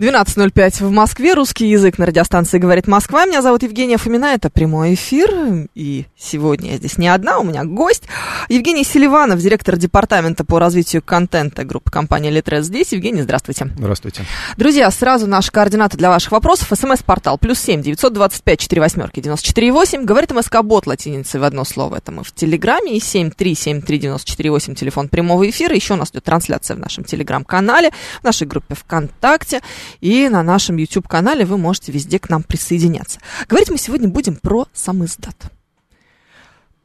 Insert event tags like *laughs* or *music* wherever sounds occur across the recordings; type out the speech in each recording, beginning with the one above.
12.05 в Москве. Русский язык на радиостанции «Говорит Москва». Меня зовут Евгения Фомина. Это прямой эфир. И сегодня я здесь не одна, у меня гость. Евгений Селиванов, директор департамента по развитию контента группы компании «Литрес» здесь. Евгений, здравствуйте. Здравствуйте. Друзья, сразу наши координаты для ваших вопросов. СМС-портал плюс семь девятьсот двадцать пять четыре восьмерки девяносто четыре восемь. Говорит МСК-бот латиницей в одно слово. Это мы в Телеграме. И семь три семь три девяносто четыре восемь телефон прямого эфира. Еще у нас идет трансляция в нашем Телеграм-канале, в нашей группе ВКонтакте и на нашем YouTube-канале. Вы можете везде к нам присоединяться. Говорить мы сегодня будем про сам издат.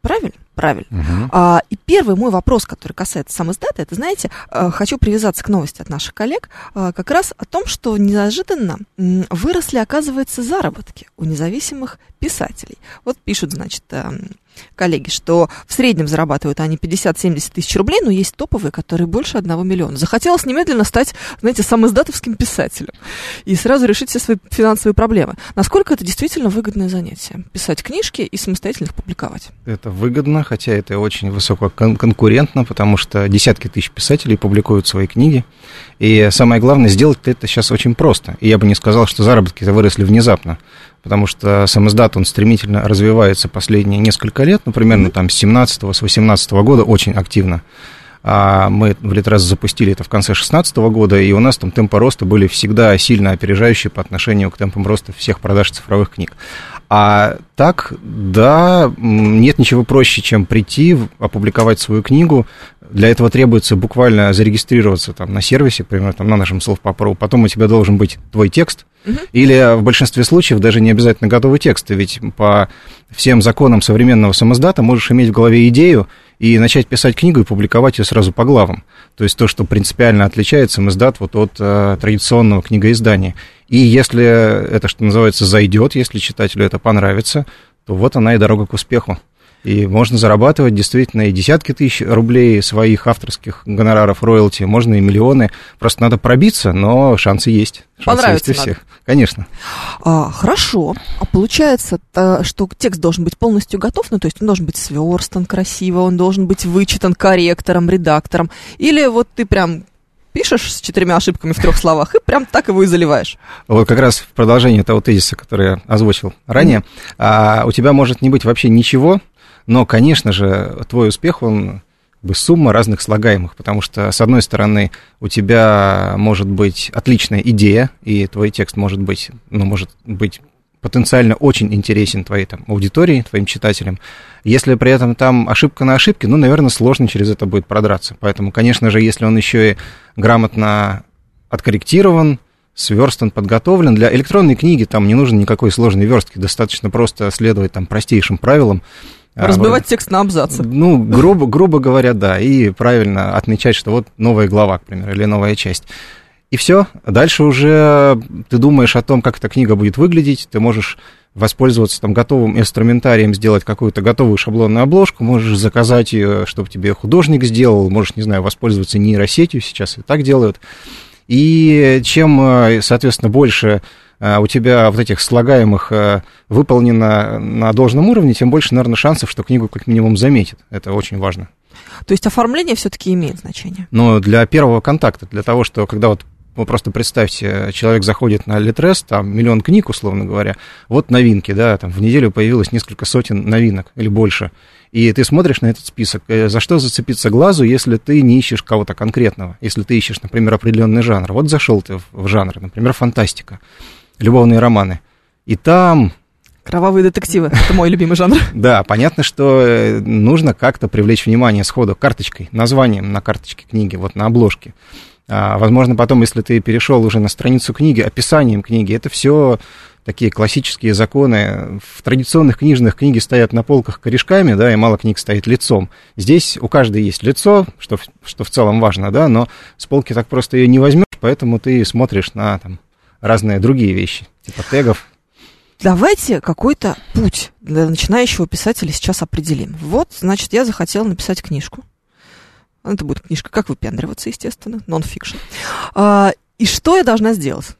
Правильно? Правильно. А, и первый мой вопрос, который касается сам издата, это, знаете, э, хочу привязаться к новости от наших коллег, э, как раз о том, что неожиданно выросли, оказывается, заработки у независимых писателей. Вот пишут, значит, эм, коллеги, что в среднем зарабатывают они 50-70 тысяч рублей, но есть топовые, которые больше одного миллиона. Захотелось немедленно стать, знаете, самоиздатовским писателем и сразу решить все свои финансовые проблемы. Насколько это действительно выгодное занятие? Писать книжки и самостоятельно их публиковать. Это выгодно, хотя это очень высококонкурентно, потому что десятки тысяч писателей публикуют свои книги. И самое главное, сделать это сейчас очень просто. И я бы не сказал, что заработки выросли внезапно, потому что сам издат, он стремительно развивается последние несколько лет, ну, примерно там с 17 с 18 года очень активно. А мы в Литрес запустили это в конце 2016 года, и у нас там темпы роста были всегда сильно опережающие по отношению к темпам роста всех продаж цифровых книг. А так, да, нет ничего проще, чем прийти, опубликовать свою книгу. Для этого требуется буквально зарегистрироваться там на сервисе, примерно там на нашем Self-Pop.ru. Потом у тебя должен быть твой текст, или в большинстве случаев даже не обязательно готовый текст. Ведь по всем законам современного самоздата можешь иметь в голове идею и начать писать книгу и публиковать ее сразу по главам. То есть то, что принципиально отличает самоздат вот от э, традиционного книгоиздания. И если это, что называется, зайдет, если читателю это понравится, то вот она и дорога к успеху. И можно зарабатывать действительно и десятки тысяч рублей своих авторских гонораров, роялти, можно и миллионы. Просто надо пробиться, но шансы есть. Шансы Понравится есть у всех. надо. Конечно. А, хорошо. А получается, то, что текст должен быть полностью готов, ну, то есть он должен быть сверстан красиво, он должен быть вычитан корректором, редактором. Или вот ты прям пишешь с четырьмя ошибками в трех словах и прям так его и заливаешь. Вот как раз в продолжении того тезиса, который я озвучил ранее, а, у тебя может не быть вообще ничего, но, конечно же, твой успех, он бы сумма разных слагаемых, потому что, с одной стороны, у тебя может быть отличная идея, и твой текст может быть, ну, может быть потенциально очень интересен твоей там, аудитории, твоим читателям. Если при этом там ошибка на ошибке, ну, наверное, сложно через это будет продраться. Поэтому, конечно же, если он еще и грамотно откорректирован, сверстан, подготовлен. Для электронной книги там не нужно никакой сложной верстки, достаточно просто следовать там простейшим правилам. А, Разбивать текст на абзацы. Ну, грубо, грубо говоря, да, и правильно отмечать, что вот новая глава, к примеру, или новая часть. И все. Дальше уже ты думаешь о том, как эта книга будет выглядеть, ты можешь воспользоваться там готовым инструментарием, сделать какую-то готовую шаблонную обложку, можешь заказать ее, чтобы тебе художник сделал, можешь, не знаю, воспользоваться нейросетью, сейчас и так делают. И чем, э, соответственно, больше э, у тебя вот этих слагаемых э, выполнено на должном уровне, тем больше, наверное, шансов, что книгу как минимум заметит. Это очень важно. То есть оформление все-таки имеет значение. Но для первого контакта, для того, что когда вот вы просто представьте, человек заходит на Литрес, там миллион книг, условно говоря, вот новинки, да, там в неделю появилось несколько сотен новинок или больше. И ты смотришь на этот список, э, за что зацепиться глазу, если ты не ищешь кого-то конкретного, если ты ищешь, например, определенный жанр. Вот зашел ты в жанр, например, фантастика, любовные романы. И там Кровавые детективы. Это мой любимый жанр. *laughs* Да, понятно, что э, нужно как-то привлечь внимание сходу карточкой, названием на карточке книги, вот на обложке. А, возможно, потом, если ты перешел уже на страницу книги, описанием книги, это все такие классические законы. В традиционных книжных книги стоят на полках корешками, да, и мало книг стоит лицом. Здесь у каждой есть лицо, что, что в целом важно, да, но с полки так просто ее не возьмешь, поэтому ты смотришь на там, разные другие вещи, типа тегов. Давайте какой-то путь для начинающего писателя сейчас определим. Вот, значит, я захотела написать книжку. Это будет книжка «Как выпендриваться», естественно, нон-фикшн. А, и что я должна сделать,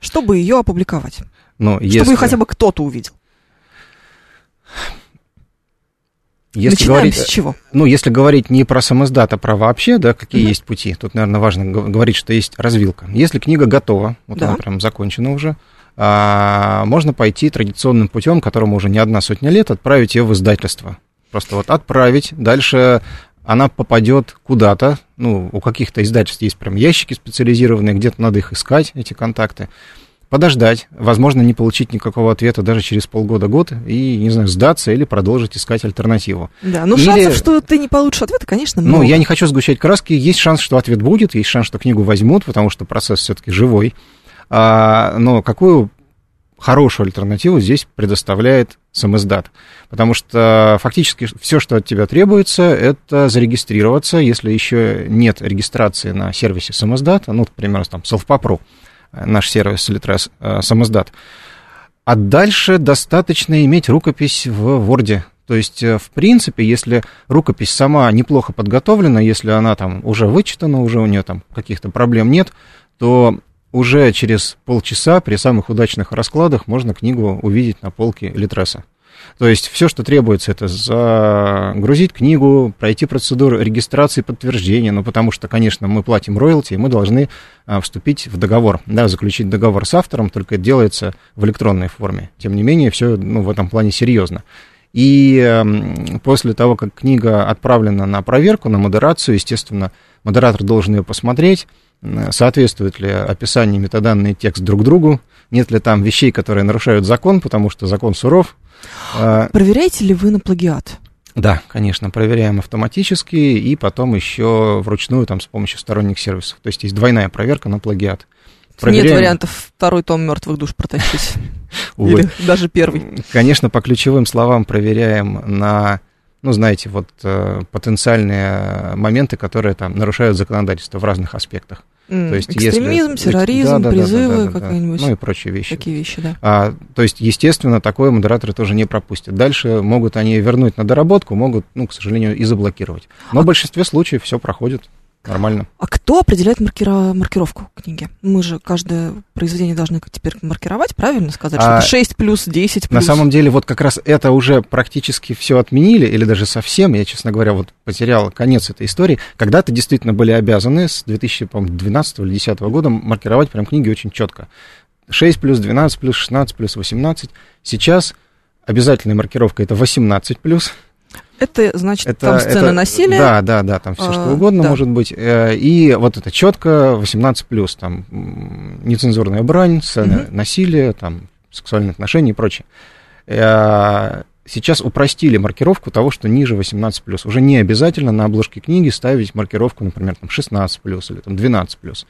чтобы ее опубликовать? Но Чтобы если, ее хотя бы кто-то увидел. если Начинаем говорить, с чего? ну, если говорить не про самоздат, а про вообще, да, какие Мгм. есть пути, тут, наверное, важно говорить, что есть развилка. Если книга готова, вот Да. она прям закончена уже, а, можно пойти традиционным путем, которому уже не одна сотня лет, отправить ее в издательство. Просто вот отправить, дальше она попадет куда-то, ну, у каких-то издательств есть прям ящики специализированные, где-то надо их искать, эти контакты, подождать, возможно, не получить никакого ответа даже через полгода-год и, не знаю, сдаться или продолжить искать альтернативу. Да, ну Или- шансов, что ты не получишь ответа, конечно, Ну, много. я не хочу сгущать краски. Есть шанс, что ответ будет, есть шанс, что книгу возьмут, потому что процесс все-таки живой. А, но какую хорошую альтернативу здесь предоставляет самоиздат? Потому что фактически все, что от тебя требуется, это зарегистрироваться, если еще нет регистрации на сервисе самоиздата, ну, к примеру, там, Self.Pro, э, наш сервис Litres э, самоиздат. А дальше достаточно иметь рукопись в Word. То есть, э, в принципе, если рукопись сама неплохо подготовлена, если она там уже вычитана, уже у нее там каких-то проблем нет, то уже через полчаса при самых удачных раскладах можно книгу увидеть на полке Литреса. То есть все, что требуется, это загрузить книгу, пройти процедуру регистрации подтверждения, ну, потому что, конечно, мы платим роялти, и мы должны а, вступить в договор, да, заключить договор с автором, только это делается в электронной форме. Тем не менее, все ну, в этом плане серьезно. И эм, после того, как книга отправлена на проверку, на модерацию, естественно, модератор должен ее посмотреть, соответствует ли описание, метаданные и текст друг другу, нет ли там вещей, которые нарушают закон, потому что закон суров. А, Проверяете ли вы на плагиат? Да, конечно, проверяем автоматически и потом еще вручную там с помощью сторонних сервисов. То есть есть двойная проверка на плагиат. Нет Проверяем- вариантов второй том мертвых душ протащить. *laughs* Или даже первый. Конечно, по ключевым словам проверяем на, ну, знаете, вот э, потенциальные моменты, которые там нарушают законодательство в разных аспектах. М, То есть, если- Экстремизм, терроризм, Да, да, призывы, да, да, да. какая-нибудь. Ну и прочие вещи. Такие вещи, да. А, то есть, естественно, такое модераторы тоже не пропустят. Дальше могут они вернуть на доработку, могут, ну, к сожалению, и заблокировать. Но в большинстве случаев все проходит нормально. А кто определяет маркира- маркировку книги? Мы же каждое произведение должны теперь маркировать, правильно сказать? Что А, это 6 плюс, 10 плюс. На самом деле, вот как раз это уже практически все отменили, или даже совсем, я, честно говоря, вот потерял конец этой истории. Когда-то действительно были обязаны с 2012 или 2010 года маркировать прям книги очень четко. 6 плюс, 12 плюс, 16 плюс, 18. Сейчас обязательная маркировка это 18 плюс. Это значит, Это, там сцена это- насилия. Да, да, да, там все А, что угодно да. может быть. Э, И вот это четко 18 плюс, там нецензурная брань, сцены насилия, там сексуальные отношения и прочее. Э, Сейчас упростили маркировку того, что ниже 18 плюс. Уже не обязательно на обложке книги ставить маркировку, например, там 16 плюс или там 12 плюс.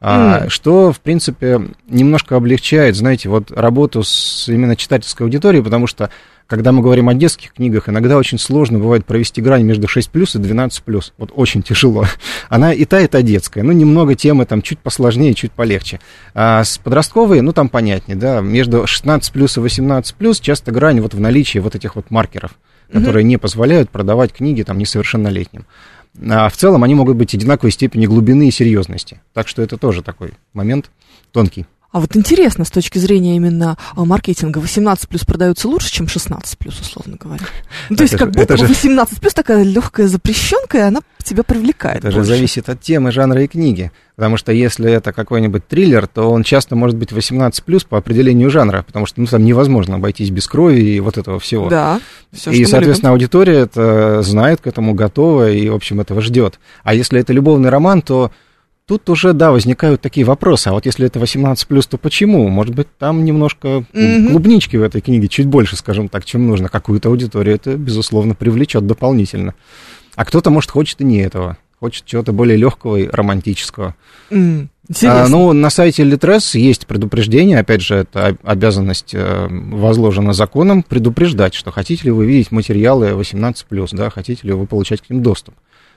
Мгм. Что, в принципе, немножко облегчает, знаете, вот работу с именно читательской аудиторией, потому что, когда мы говорим о детских книгах, иногда очень сложно бывает провести грань между 6 плюс и 12 плюс. Вот очень тяжело. *laughs* Она и та, и та детская. Ну, немного темы там чуть посложнее, чуть полегче. А с подростковой, ну, там понятнее, да, между 16 плюс и 18 плюс часто грань вот в наличии вот этих вот маркеров, которые не позволяют продавать книги там несовершеннолетним. А в целом они могут быть одинаковой степени глубины и серьезности. Так что это тоже такой момент тонкий. А вот интересно, с точки зрения именно а, маркетинга, 18 плюс продаются лучше, чем 16 плюс, условно говоря. Ну, то есть, как же- будто же- 18 плюс такая легкая запрещенка, и она тебя привлекает. Это же больше. зависит от темы, жанра и книги. Потому что если это какой-нибудь триллер, то он часто может быть 18 по определению жанра, потому что ну, там невозможно обойтись без крови и вот этого всего. Да. Все, и, соответственно, аудитория это знает, к этому готова и, в общем, этого ждет. А если это любовный роман, то тут уже, да, возникают такие вопросы. А вот если это 18 то почему? Может быть, там немножко Мгм. клубнички в этой книге, чуть больше, скажем так, чем нужно. Какую-то аудиторию это, безусловно, привлечет дополнительно. А кто-то, может, хочет и не этого. Хочет чего-то более легкого и романтического. Интересно. А, ну, на сайте Литрес есть предупреждение, опять же, это об- обязанность э, возложена законом, предупреждать, что хотите ли вы видеть материалы 18+, да, хотите ли вы получать к ним доступ.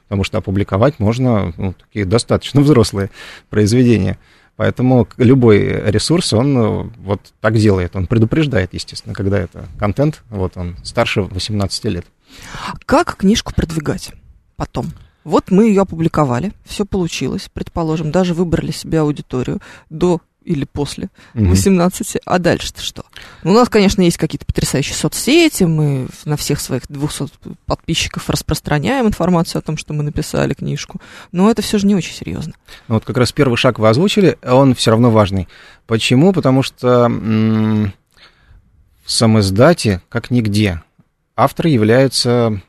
Потому что опубликовать можно ну, такие достаточно *laughs* взрослые произведения. Поэтому любой ресурс, он э, вот так делает. Он предупреждает, естественно, когда это контент, вот он старше 18 лет. Как книжку продвигать потом? Вот мы ее опубликовали, все получилось, предположим, даже выбрали себе аудиторию до или после 18, а дальше-то что? Ну, у нас, конечно, есть какие-то потрясающие соцсети, мы на всех своих 200 подписчиков распространяем информацию о том, что мы написали книжку, но это все же не очень серьезно. Ну, вот как раз первый шаг вы озвучили, он все равно важный. Почему? Потому что м- в самоиздате, как нигде, автор является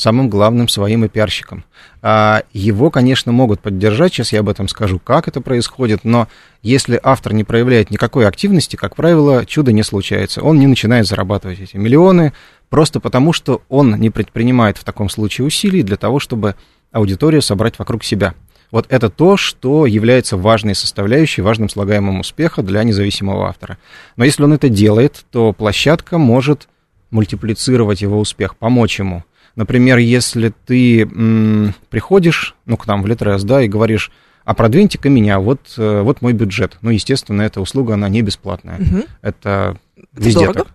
самым главным своим и пиарщиком. А, его, конечно, могут поддержать, сейчас я об этом скажу, как это происходит, но если автор не проявляет никакой активности, как правило, чудо не случается. Он не начинает зарабатывать эти миллионы, просто потому что он не предпринимает в таком случае усилий для того, чтобы аудиторию собрать вокруг себя. Вот это то, что является важной составляющей, важным слагаемым успеха для независимого автора. Но если он это делает, то площадка может мультиплицировать его успех, помочь ему – Например, если ты м, приходишь, ну, к нам в Литрес, да, и говоришь, а продвиньте-ка меня, вот, э, вот мой бюджет. Ну, естественно, эта услуга, она не бесплатная. Угу. Это везде Дорого? так.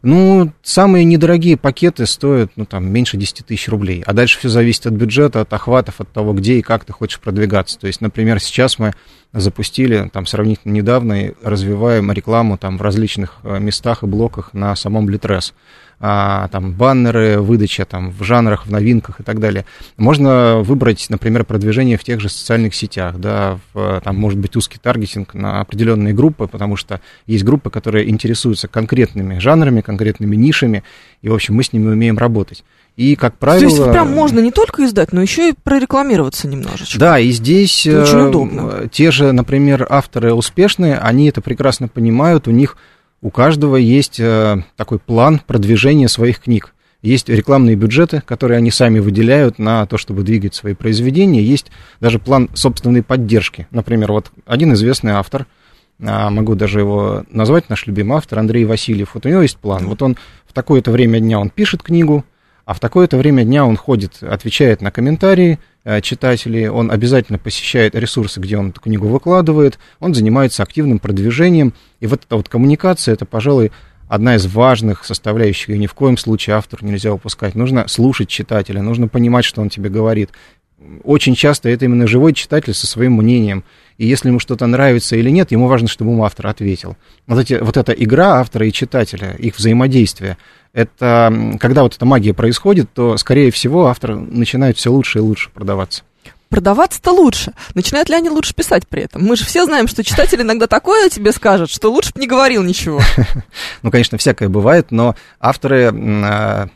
Ну, самые недорогие пакеты стоят, ну, там, меньше 10 тысяч рублей. А дальше все зависит от бюджета, от охватов, от того, где и как ты хочешь продвигаться. То есть, например, сейчас мы запустили, там, сравнительно недавно, и развиваем рекламу там в различных э, местах и блоках на самом Литрес а, там, баннеры, выдача там, в жанрах, в новинках и так далее. Можно выбрать, например, продвижение в тех же социальных сетях, да, в, там может быть узкий таргетинг на определенные группы, потому что есть группы, которые интересуются конкретными жанрами, конкретными нишами, и, в общем, мы с ними умеем работать. И, как правило... То есть прям можно не только издать, но еще и прорекламироваться немножечко. Да, и здесь это очень удобно. Э, те же, например, авторы успешные, они это прекрасно понимают, у них у каждого есть э, такой план продвижения своих книг. Есть рекламные бюджеты, которые они сами выделяют на то, чтобы двигать свои произведения. Есть даже план собственной поддержки. Например, вот один известный автор, а, могу даже его назвать, наш любимый автор Андрей Васильев. Вот у него есть план. Вот он в такое-то время дня он пишет книгу, а в такое-то время дня он ходит, отвечает на комментарии читателей, он обязательно посещает ресурсы, где он эту книгу выкладывает, он занимается активным продвижением, и вот эта вот коммуникация, это, пожалуй, одна из важных составляющих, и ни в коем случае автор нельзя упускать. Нужно слушать читателя, нужно понимать, что он тебе говорит. Очень часто это именно живой читатель со своим мнением. И если ему что-то нравится или нет, ему важно, чтобы ему автор ответил. Вот, эти, вот эта игра автора и читателя, их взаимодействие, это когда вот эта магия происходит, то, скорее всего, автор начинает все лучше и лучше продаваться. Продаваться-то лучше. Начинают ли они лучше писать при этом? Мы же все знаем, что читатель иногда такое тебе скажет, что лучше бы не говорил ничего. *laughs* Ну, конечно, всякое бывает, но авторы а,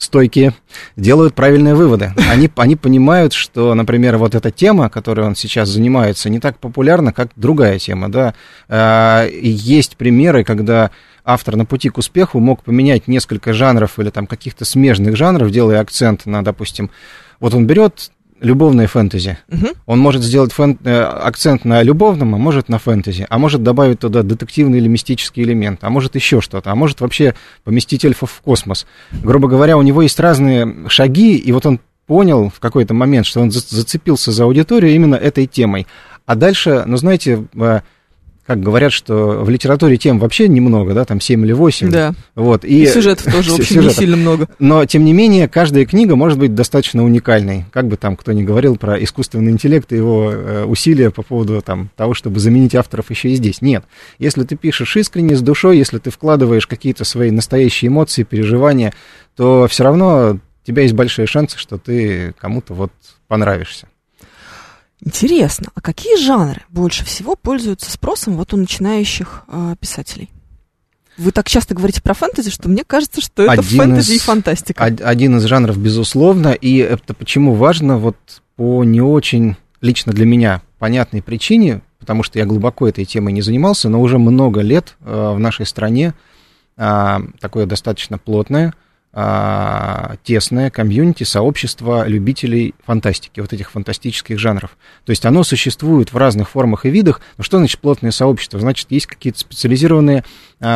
стойкие, делают правильные выводы. *laughs* Они, они понимают, что, например, вот эта тема, которой он сейчас занимается, не так популярна, как другая тема. Да? А, есть примеры, когда автор на пути к успеху мог поменять несколько жанров или там каких-то смежных жанров, делая акцент на, допустим, вот он берет любовное фэнтези. Угу. Он может сделать фэн... Э, акцент на любовном, а может на фэнтези, а может добавить туда детективный или мистический элемент, а может еще что-то, а может вообще поместить эльфов в космос. Грубо говоря, у него есть разные шаги, и вот он понял в какой-то момент, что он зацепился за аудиторию именно этой темой. А дальше, ну, знаете, э, как говорят, что в литературе тем вообще немного, да, там 7 или 8. Да. Вот, и, и сюжетов тоже, в *laughs* общем, не сильно много. Но, тем не менее, каждая книга может быть достаточно уникальной. Как бы там кто ни говорил про искусственный интеллект и его э, усилия по поводу там, того, чтобы заменить авторов еще и здесь. Нет. Если ты пишешь искренне, с душой, если ты вкладываешь какие-то свои настоящие эмоции, переживания, то все равно у тебя есть большие шансы, что ты кому-то вот понравишься. Интересно, а какие жанры больше всего пользуются спросом вот у начинающих э, писателей? Вы так часто говорите про фэнтези, что мне кажется, что это один фэнтези из, и фантастика. Один из жанров, безусловно, и это почему важно, вот по не очень лично для меня понятной причине, потому что я глубоко этой темой не занимался, но уже много лет э, в нашей стране э, такое достаточно плотное тесное комьюнити, сообщество любителей фантастики, вот этих фантастических жанров. То есть оно существует в разных формах и видах. Но что значит плотное сообщество? Значит, есть какие-то специализированные а,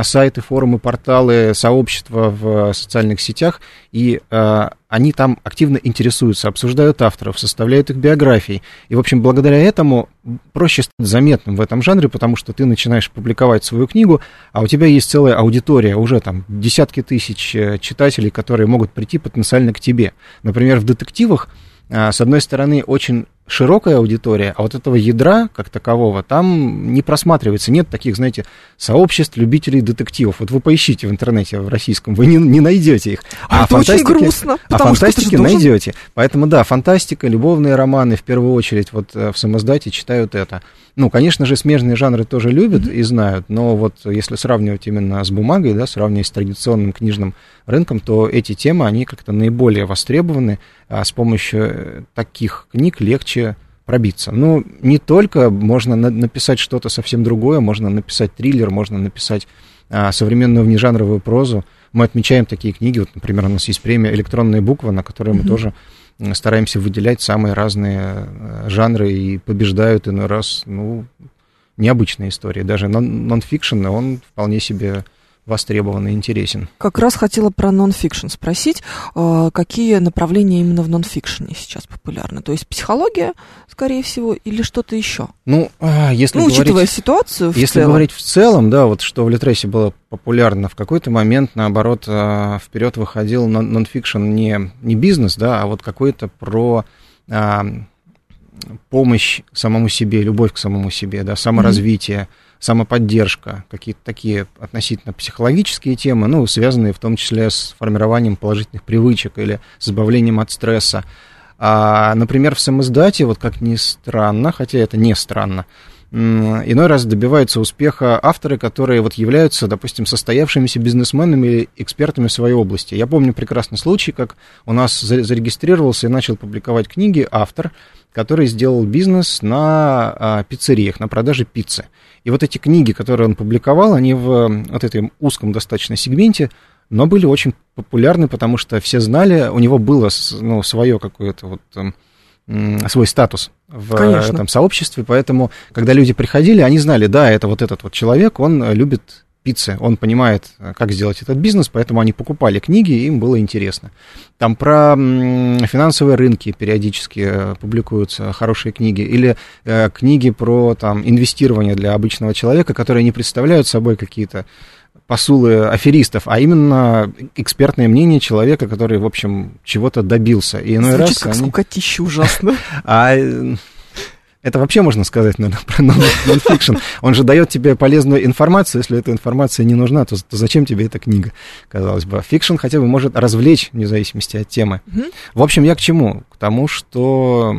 сайты, форумы, порталы, сообщества в социальных сетях, и а, они там активно интересуются, обсуждают авторов, составляют их биографии. И, в общем, благодаря этому проще стать заметным в этом жанре, потому что ты начинаешь публиковать свою книгу, а у тебя есть целая аудитория, уже там десятки тысяч э, читателей, которые могут прийти потенциально к тебе. Например, в детективах, с одной стороны, очень широкая аудитория, а вот этого ядра, как такового, там не просматривается. Нет таких, знаете, сообществ любителей детективов. Вот вы поищите в интернете в российском, вы не, не найдете их. А, это очень грустно. А фантастики должен... найдете. Поэтому, да, фантастика, любовные романы, в первую очередь, вот э, в самоздате читают это. Ну, конечно же, смежные жанры тоже любят mm-hmm. и знают, но вот если сравнивать именно с бумагой, да, сравнивать с традиционным книжным рынком, то эти темы, они как-то наиболее востребованы, а с помощью э, таких книг легче пробиться. Ну, не только можно на- написать что-то совсем другое, можно написать триллер, можно написать а, современную внежанровую прозу. Мы отмечаем такие книги, вот, например, у нас есть премия «Электронная буква», на которой мы mm-hmm. тоже стараемся выделять самые разные э, жанры и побеждают иной раз, ну, необычные истории. Даже нон-фикшн, он вполне себе востребован и интересен. Как раз хотела про нон-фикшн спросить, э, какие направления именно в нон-фикшене сейчас популярны? То есть психология, скорее всего, или что-то еще? Ну, а, если ну, говорить, учитывая ситуацию в Если целом. говорить в целом, да, вот что в Литресе было популярно, в какой-то момент, наоборот, э, вперед выходил нон-фикшн не, не бизнес, да, а вот какой-то про а, помощь самому себе, любовь к самому себе, да, саморазвитие. Mm-hmm самоподдержка, какие-то такие относительно психологические темы, ну, связанные в том числе с формированием положительных привычек или с избавлением от стресса. А, например, в самоиздате, вот как ни странно, хотя это не странно, иной раз добиваются успеха авторы, которые вот являются, допустим, состоявшимися бизнесменами экспертами в своей области. Я помню прекрасный случай, как у нас зарегистрировался и начал публиковать книги автор, который сделал бизнес на а, пиццериях, на продаже пиццы. И вот эти книги, которые он публиковал, они в вот этом узком достаточно сегменте, но были очень популярны, потому что все знали, у него было ну, свое какое-то вот свой статус в Конечно. этом сообществе, поэтому, когда люди приходили, они знали, да, это вот этот вот человек, он любит пиццы. Он понимает, как сделать этот бизнес, поэтому они покупали книги, им было интересно. Там про финансовые рынки периодически э, публикуются хорошие книги. Или э, книги про там, инвестирование для обычного человека, которые не представляют собой какие-то посулы аферистов, а именно экспертное мнение человека, который, в общем, чего-то добился. И иной Звучит раз как они... скукотища ужасно. *laughs* А это вообще можно сказать, наверное, про нонфикшн. Он же дает тебе полезную информацию. Если эта информация не нужна, то, то зачем тебе эта книга, казалось бы. Фикшн хотя бы может развлечь, вне зависимости от темы. Угу. В общем, я к чему? К тому, что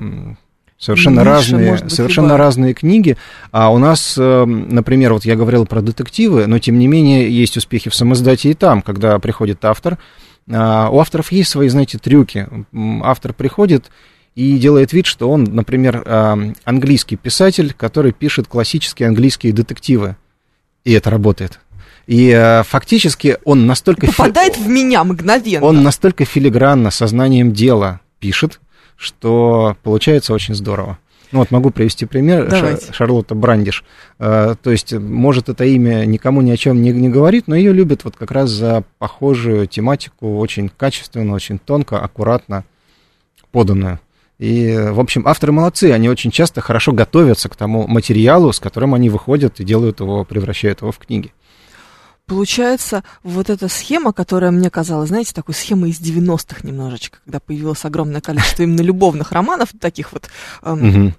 совершенно Ниша, разные, совершенно любая. разные книги. А у нас, э, например, вот я говорил про детективы, но тем не менее есть успехи в самоздате и там, когда приходит автор. А, у авторов есть свои, знаете, трюки. Автор приходит и делает вид, что он, например, английский писатель, который пишет классические английские детективы. И это работает. И э, фактически он настолько... Попадает фи... в меня мгновенно. Он настолько филигранно, сознанием дела пишет, что получается очень здорово. Ну вот могу привести пример. Давайте. Шарлотта Брандиш. Э, то есть, может, это имя никому ни о чем не, не говорит, но ее любят вот как раз за похожую тематику, очень качественно, очень тонко, аккуратно поданную. И, в общем, авторы молодцы, они очень часто хорошо готовятся к тому материалу, с которым они выходят и делают его, превращают его в книги. Получается, вот эта схема, которая мне казалась, знаете, такой схемой из 90-х немножечко, когда появилось огромное количество именно любовных романов, таких вот эм,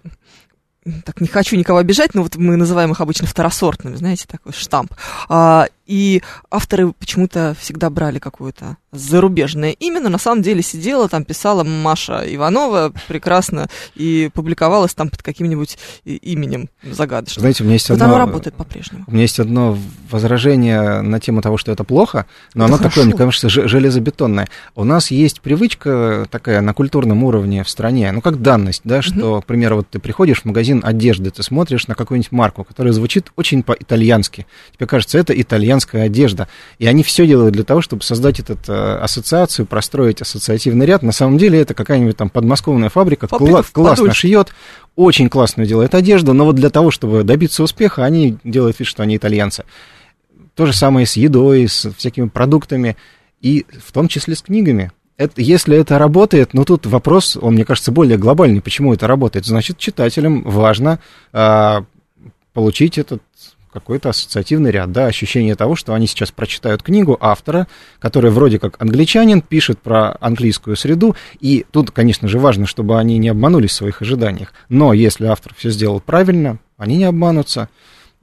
так не хочу никого обижать, но вот мы называем их обычно второсортными, знаете, такой штамп. А, и авторы почему-то всегда брали какое-то зарубежное имя, но на самом деле сидела там, писала Маша Иванова прекрасно и публиковалась там под каким-нибудь именем загадочным. Знаете, у меня есть одно... оно работает по-прежнему. У меня есть одно возражение на тему того, что это плохо, но это оно хорошо. такое, мне кажется, железобетонное. У нас есть привычка такая на культурном уровне в стране, ну, как данность, да, что, угу. к примеру, вот ты приходишь в магазин одежды, ты смотришь на какую-нибудь марку, которая звучит очень по-итальянски. Тебе кажется, это итальянский итальянская одежда. И они все делают для того, чтобы создать эту э, ассоциацию, простроить ассоциативный ряд. На самом деле это какая-нибудь там подмосковная фабрика, кла- классно шьет, очень классную делает одежду, но вот для того, чтобы добиться успеха, они делают вид, что они итальянцы. То же самое с едой, с всякими продуктами, и в том числе с книгами. это, если это работает, ну тут вопрос, он, мне кажется, более глобальный. Почему это работает? Значит, читателям важно а, получить этот какой-то ассоциативный ряд, да, ощущение того, что они сейчас прочитают книгу автора, который вроде как англичанин, пишет про английскую среду, и тут, конечно же, важно, чтобы они не обманулись в своих ожиданиях, но если автор все сделал правильно, они не обманутся,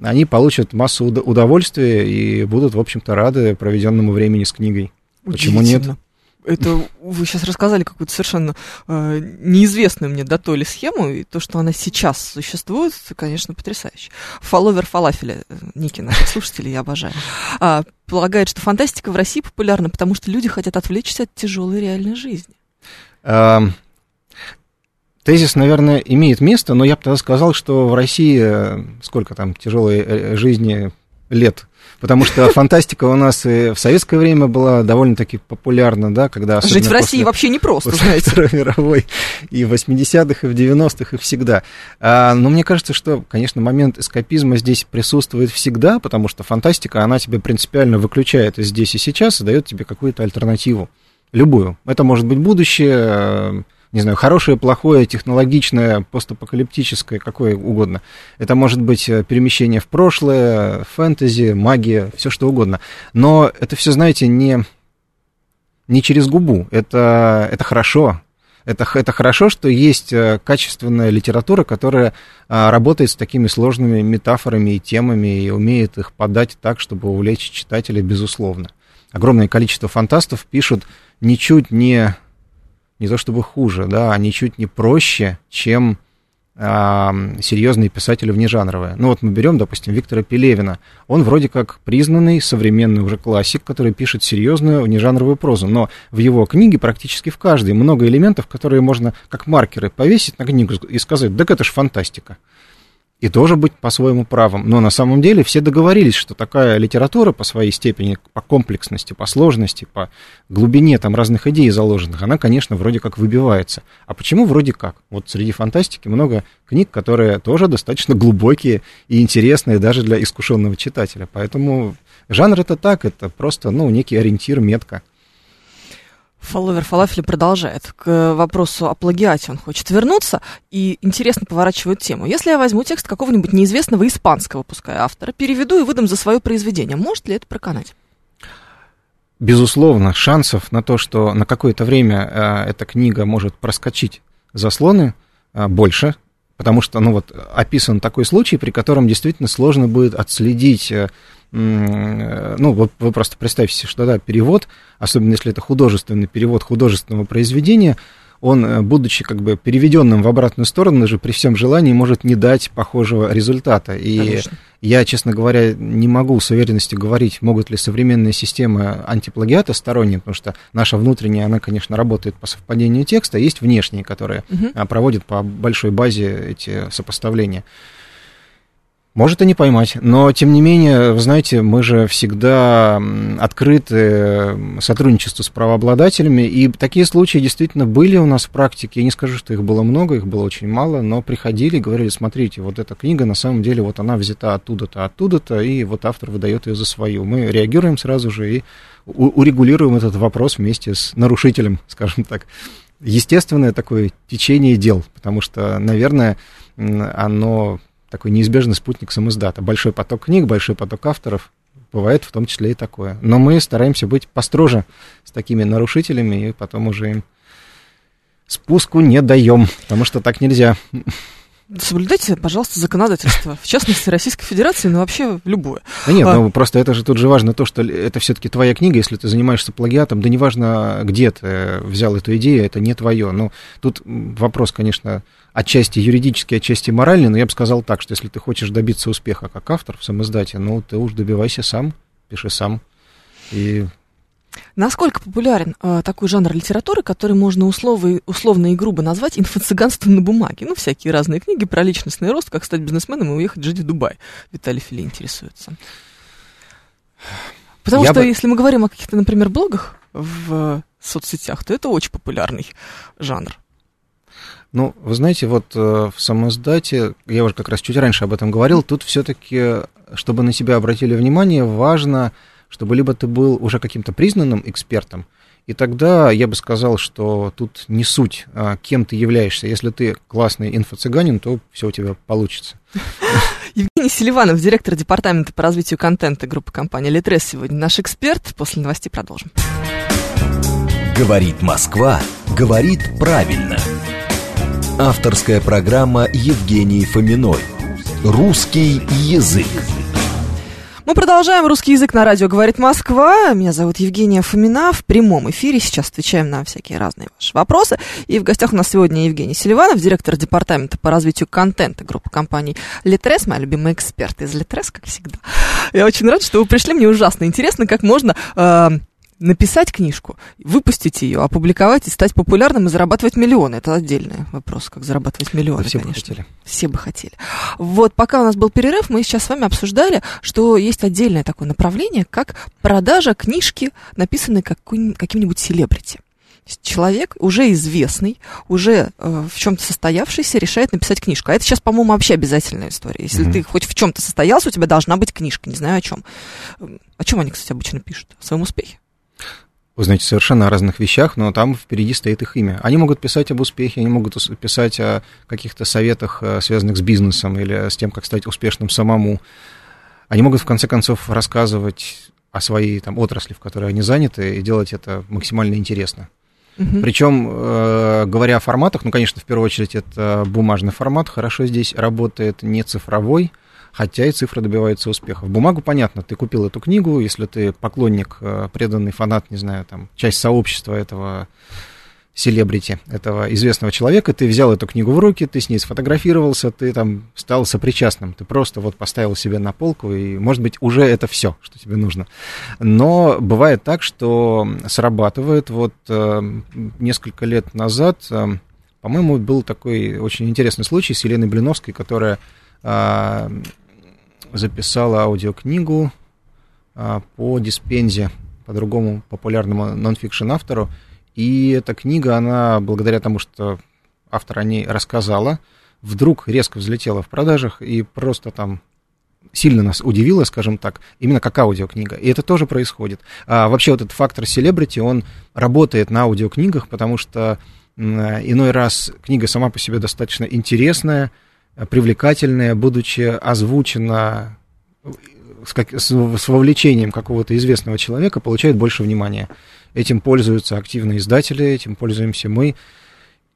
они получат массу удовольствия и будут, в общем-то, рады проведенному времени с книгой. Почему нет? Это вы сейчас рассказали какую-то совершенно э, неизвестную мне до то ли схему, и то, что она сейчас существует, конечно, потрясающе. Фолловер фалафеля, э, ники наших слушателей, я обожаю, а, полагает, что фантастика в России популярна, потому что люди хотят отвлечься от тяжелой реальной жизни. Тезис, наверное, имеет место, но я бы тогда сказал, что в России э, сколько там тяжелой э, жизни лет Потому что фантастика у нас и в советское время была довольно-таки популярна, да, когда... Жить в России после, вообще непросто, знаете. Второй мировой, и в 80-х, и в 90-х, и всегда. А, но мне кажется, что, конечно, момент эскапизма здесь присутствует всегда, потому что фантастика, она тебя принципиально выключает здесь и сейчас и дает тебе какую-то альтернативу. Любую. Это может быть будущее, не знаю, хорошее, плохое, технологичное, постапокалиптическое, какое угодно. Это может быть э, перемещение в прошлое, фэнтези, магия, все что угодно. Но это все, знаете, не, не через губу. Это, это хорошо. Это, это хорошо, что есть э, качественная литература, которая а, работает с такими сложными метафорами и темами и умеет их подать так, чтобы увлечь читателя, безусловно. Огромное количество фантастов пишут ничуть не не то чтобы хуже, да, они чуть не проще, чем а, серьезные писатели внежанровые. Ну вот мы берем, допустим, Виктора Пелевина. Он вроде как признанный современный уже классик, который пишет серьезную внежанровую прозу, но в его книге практически в каждой много элементов, которые можно как маркеры повесить на книгу и сказать, так это ж фантастика и тоже быть по-своему правым. Но на самом деле все договорились, что такая литература по своей степени, по комплексности, по сложности, по глубине там разных идей заложенных, она, конечно, вроде как выбивается. А почему вроде как? Вот среди фантастики много книг, которые тоже достаточно глубокие и интересные даже для искушенного читателя. Поэтому жанр это так, это просто, ну, некий ориентир, метка. Фолловер Фалафеля продолжает. К вопросу о плагиате он хочет вернуться и интересно поворачивает тему. Если я возьму текст какого-нибудь неизвестного испанского, пускай автора, переведу и выдам за свое произведение, может ли это проканать? Безусловно, шансов на то, что на какое-то время э, эта книга может проскочить заслоны, э, больше, потому что, ну вот, описан такой случай, при котором действительно сложно будет отследить э, ну, вот вы просто представьте что да, перевод, особенно если это художественный перевод художественного произведения, он, э, будучи как бы переведенным в обратную сторону, даже при всем желании может не дать похожего результата. И Конечно. я, честно говоря, не могу с уверенностью говорить, могут ли современные системы антиплагиата сторонние, потому что наша внутренняя, она, конечно, работает по совпадению текста, а есть внешние, которые угу. проводят по большой базе эти сопоставления. Может и не поймать, но тем не менее, вы знаете, мы же всегда открыты сотрудничеству с правообладателями, и такие случаи действительно были у нас в практике. Я не скажу, что их было много, их было очень мало, но приходили и говорили, смотрите, вот эта книга на самом деле, вот она взята оттуда-то, оттуда-то, и вот автор выдает ее за свою. Мы реагируем сразу же и урегулируем этот вопрос вместе с нарушителем, *laughs* скажем так. Естественное такое течение дел, потому что, наверное, оно такой неизбежный спутник самоиздата. Большой поток книг, большой поток авторов, бывает в том числе и такое. Но мы стараемся быть построже с такими нарушителями, и потом уже им спуску не даем, потому что так нельзя. Соблюдайте, пожалуйста, законодательство. В частности, Российской Федерации, но вообще любое. Да нет, а... ну просто это же тут же важно то, что это все-таки твоя книга, если ты занимаешься плагиатом, да неважно, где ты взял эту идею, это не твое. Ну, тут вопрос, конечно, отчасти юридический, отчасти моральный, но я бы сказал так, что если ты хочешь добиться успеха как автор в самоиздате, ну, ты уж добивайся сам, пиши сам. И Насколько популярен э, такой жанр литературы, который можно условно, условно и грубо назвать инфо-цыганством на бумаге? Ну, всякие разные книги про личностный рост, как стать бизнесменом и уехать жить в Дубай. Виталий Фили интересуется. Потому Я что бы... если мы говорим о каких-то, например, блогах в соцсетях, то это очень популярный жанр. Ну, вы знаете, вот э, в самоздате, я уже как раз чуть раньше об этом говорил, тут все-таки, чтобы на себя обратили внимание, важно чтобы либо ты был уже каким-то признанным экспертом, И тогда я бы сказал, что тут не суть, а кем ты являешься. Если ты классный инфо-цыганин, то все у тебя получится. *laughs* Евгений Селиванов, директор департамента по развитию контента группы компании «Литрес» сегодня наш эксперт. После новостей продолжим. Говорит Москва, говорит правильно. Авторская программа Евгении Фоминой. Русский язык. Мы продолжаем русский язык на радио «Говорит Москва». Меня зовут Евгения Фомина. В прямом эфире сейчас отвечаем на всякие разные ваши вопросы. И в гостях у нас сегодня Евгений Селиванов, директор департамента по развитию контента группы компаний «Литрес», моя любимая эксперт из «Литрес», как всегда. Я очень рад, что вы пришли. Мне ужасно интересно, как можно э, написать книжку, выпустить ее, опубликовать и стать популярным и зарабатывать миллионы. Это отдельный вопрос, как зарабатывать миллионы, Все бы конечно. хотели. Все бы хотели. Вот, пока у нас был перерыв, мы сейчас с вами обсуждали, что есть отдельное такое направление, как продажа книжки, написанной каким-нибудь селебрити. Человек уже известный, уже э, в чем-то состоявшийся, решает написать книжку. А это сейчас, по-моему, вообще обязательная история. Если Мгм. ты хоть в чем-то состоялся, у тебя должна быть книжка. Не знаю о чем. О чем они, кстати, обычно пишут? О своем успехе. Знаете, совершенно о разных вещах, но там впереди стоит их имя. Они могут писать об успехе, они могут писать о каких-то советах, э, связанных с бизнесом или с тем, как стать успешным самому. Они могут, в конце концов, рассказывать о своей там, отрасли, в которой они заняты, и делать это максимально интересно. Мгм. Причем, э, говоря о форматах, ну, конечно, в первую очередь это бумажный формат, хорошо здесь работает, не цифровой, хотя и цифры добиваются. В бумагу понятно, ты купил эту книгу, если ты поклонник, э, преданный фанат, не знаю, там, часть сообщества этого селебрити, этого известного человека, ты взял эту книгу в руки, ты с ней сфотографировался, ты там стал сопричастным, ты просто вот поставил себе на полку, и, может быть, уже это все, что тебе нужно. Но бывает так, что срабатывает, вот э, несколько лет назад, э, по-моему, был такой очень интересный случай с Еленой Блиновской, которая э, записала аудиокнигу э, по диспензе, по другому популярному нон-фикшн автору, и эта книга, она, благодаря тому, что автор о ней рассказала, вдруг резко взлетела в продажах и просто там сильно нас удивила, скажем так, именно как аудиокнига. И это тоже происходит. А вообще вот этот фактор селебрити, он работает на аудиокнигах, потому что иной раз книга сама по себе достаточно интересная, привлекательная, будучи озвучена с, как- с- с вовлечением какого-то известного человека, получает больше внимания. Этим пользуются активные издатели, этим пользуемся мы.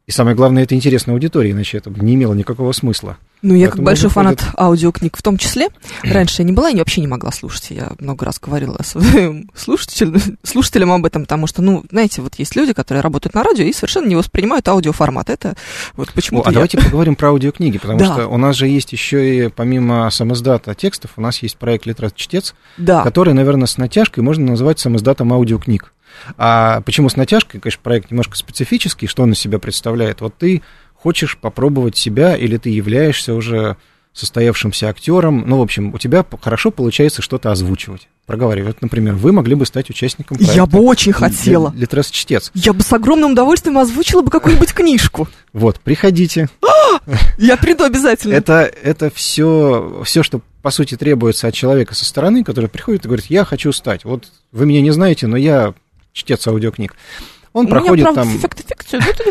И самое главное, это интересно аудитории, иначе это не имело никакого смысла. Ну, я как Поэтому большой выходит- фанат аудиокниг в том числе. Раньше я не была и вообще не могла слушать. Я много раз говорила своим *laughs* слушателям, слушателям об этом, потому что, ну, знаете, вот есть люди, которые работают на радио и совершенно не воспринимают аудиоформат. Это вот О, почему-то а я- давайте поговорим про аудиокниги, потому Да. что у нас же есть еще и, помимо самоздата текстов, у нас есть проект «Литрат Чтец», Да. который, наверное, с натяжкой можно назвать самоздатом аудиокниг. А почему с натяжкой? Конечно, проект немножко специфический, что он из себя представляет. Вот ты хочешь попробовать себя, или ты являешься уже состоявшимся актером, ну, в общем, у тебя хорошо получается что-то озвучивать, проговаривать. Вот, например, вы могли бы стать участником проекта. Я бы очень хотела. Литрес Чтец. Я бы с огромным удовольствием озвучила бы какую-нибудь книжку. Вот, приходите. Я приду обязательно. Это, это все, все, что, по сути, требуется от человека со стороны, который приходит и говорит, я хочу стать. Вот вы меня не знаете, но я чтец аудиокниг. Он меня, проходит правда, там...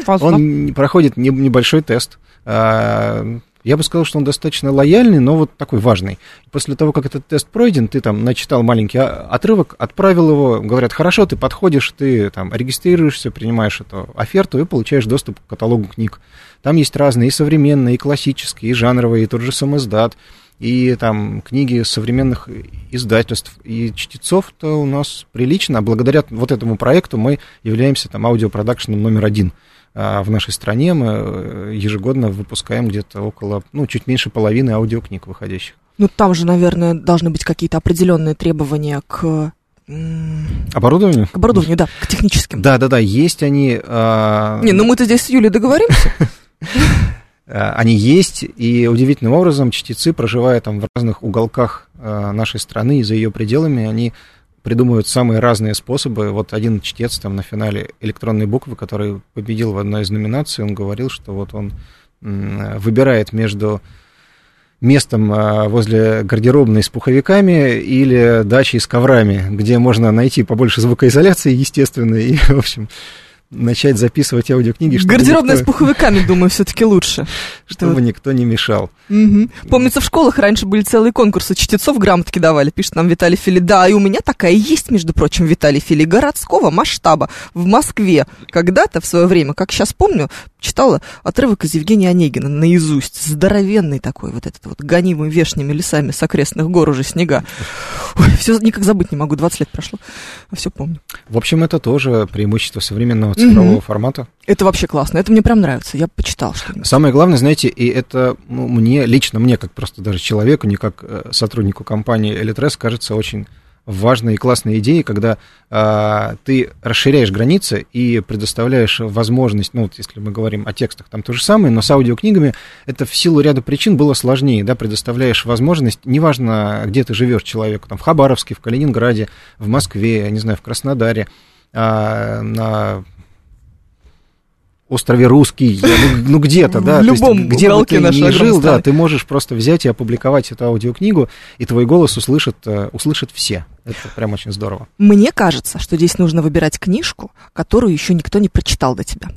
важно. Он проходит не- небольшой тест. А, Я бы сказал, что он достаточно лояльный, но вот такой важный. После того, как этот тест пройден, ты там начитал маленький а- отрывок, отправил его, говорят, хорошо, ты подходишь, ты там регистрируешься, принимаешь эту оферту и получаешь доступ к каталогу книг. Там есть разные и современные, и классические, и жанровые, и тот же самоздат, и там книги современных издательств. И чтецов-то у нас прилично. А благодаря вот этому проекту мы являемся там аудиопродакшеном номер один а, в нашей стране. Мы э, ежегодно выпускаем где-то около, ну, чуть меньше половины аудиокниг выходящих. Ну, там же, наверное, должны быть какие-то определенные требования к, м, Оборудование? к оборудованию, да, к техническим. Да, да, да, есть они. а, Не, ну мы-то здесь с Юлей договоримся. *laughs* а, Они есть, и удивительным образом чтецы, проживая там в разных уголках а, нашей страны и за ее пределами, они придумывают самые разные способы. Вот один чтец там на финале электронной буквы, который победил в одной из номинаций, он говорил, что вот он м, выбирает между местом возле гардеробной с пуховиками или дачей с коврами, где можно найти побольше звукоизоляции, естественно, и, *laughs* в общем, начать записывать аудиокниги. Чтобы Гардеробная никто, с пуховиками, думаю, все-таки лучше. *laughs* Чтобы Вот. никто не мешал. Мгм. Помнится, в школах раньше были целые конкурсы, чтецов грамотки давали, пишет нам Виталий Фили. Да, и у меня такая есть, между прочим, Виталий Фили, городского масштаба в Москве. Когда-то в свое время, как сейчас помню, читала отрывок из Евгения Онегина наизусть. Здоровенный такой, вот этот вот гонимый вешними лесами с окрестных гор уже снега. Ой, все никак забыть не могу, 20 лет прошло, а все помню. В общем, это тоже преимущество современного цифрового Мгм. формата. Это вообще классно, это мне прям нравится, я почитал что-нибудь. Самое главное, знаете, и это ну, мне, лично мне, как просто даже человеку, не как э, сотруднику компании Элитрес, кажется очень важной и классной идеей, когда а, ты расширяешь границы и предоставляешь возможность, ну, вот если мы говорим о текстах, там то же самое, но с аудиокнигами это в силу ряда причин было сложнее, да, предоставляешь возможность, неважно, где ты живешь человеку, там в Хабаровске, в Калининграде, в Москве, я не знаю, в Краснодаре, а, на острове Русский, ну, ну, где-то, да, *laughs* В то есть любом где бы ты ни огромной жил, да, ты можешь просто взять и опубликовать эту аудиокнигу, и твой голос услышат, э, услышат все. Это прям очень здорово. Мне кажется, что здесь нужно выбирать книжку, которую еще никто не прочитал до тебя.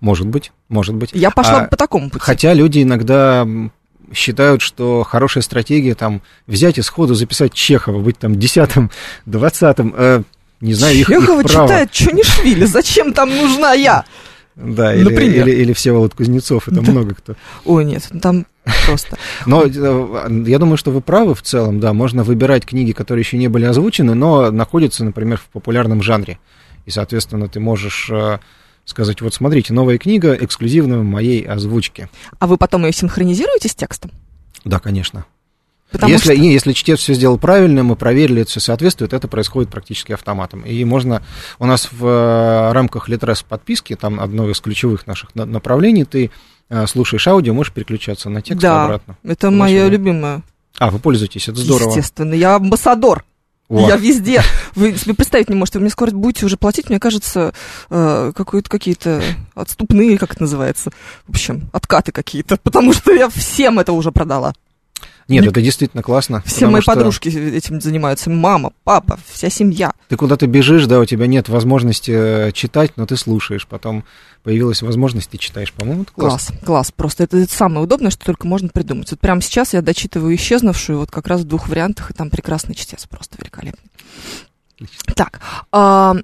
Может быть, может быть. Я пошла А, по такому пути. Хотя люди иногда считают, что хорошая стратегия там взять и сходу записать Чехова, быть там десятым, двадцатым, э, не знаю, их, их Чехова право. читает Чонишвили. Зачем там нужна я? Да, или, Например. или, или Всеволод Кузнецов, это Да. много кто. Ой, нет, там просто. *laughs* Но э, я думаю, что вы правы в целом, да, можно выбирать книги, которые еще не были озвучены, но находятся, например, в популярном жанре. И, соответственно, ты можешь э, сказать, вот смотрите, новая книга эксклюзивно в моей озвучке. А вы потом ее синхронизируете с текстом? Да, конечно. Потому если, что... не, если чтец все сделал правильно, мы проверили, это все соответствует, это происходит практически автоматом. И можно, у нас в э, рамках Литрес подписки, там одно из ключевых наших на- направлений, ты э, слушаешь аудио, можешь переключаться на текст Да, обратно. это моя любимая. А, вы пользуетесь, это здорово. Естественно, я амбассадор. Во. Я везде. Вы себе представить не можете. Вы мне скоро будете уже платить, мне кажется, э, какие-то отступные, как это называется. В общем, откаты какие-то. Потому что я всем это уже продала. Нет, это действительно классно. Все мои что подружки этим занимаются. Мама, папа, вся семья. Ты куда-то бежишь, да, у тебя нет возможности э, читать, но ты слушаешь. Потом появилась возможность, ты читаешь. По-моему, это классно. Класс, класс. Просто это, это самое удобное, что только можно придумать. Вот прямо сейчас я дочитываю исчезнувшую вот как раз в двух вариантах, и там прекрасный чтец, просто великолепный. Так, а,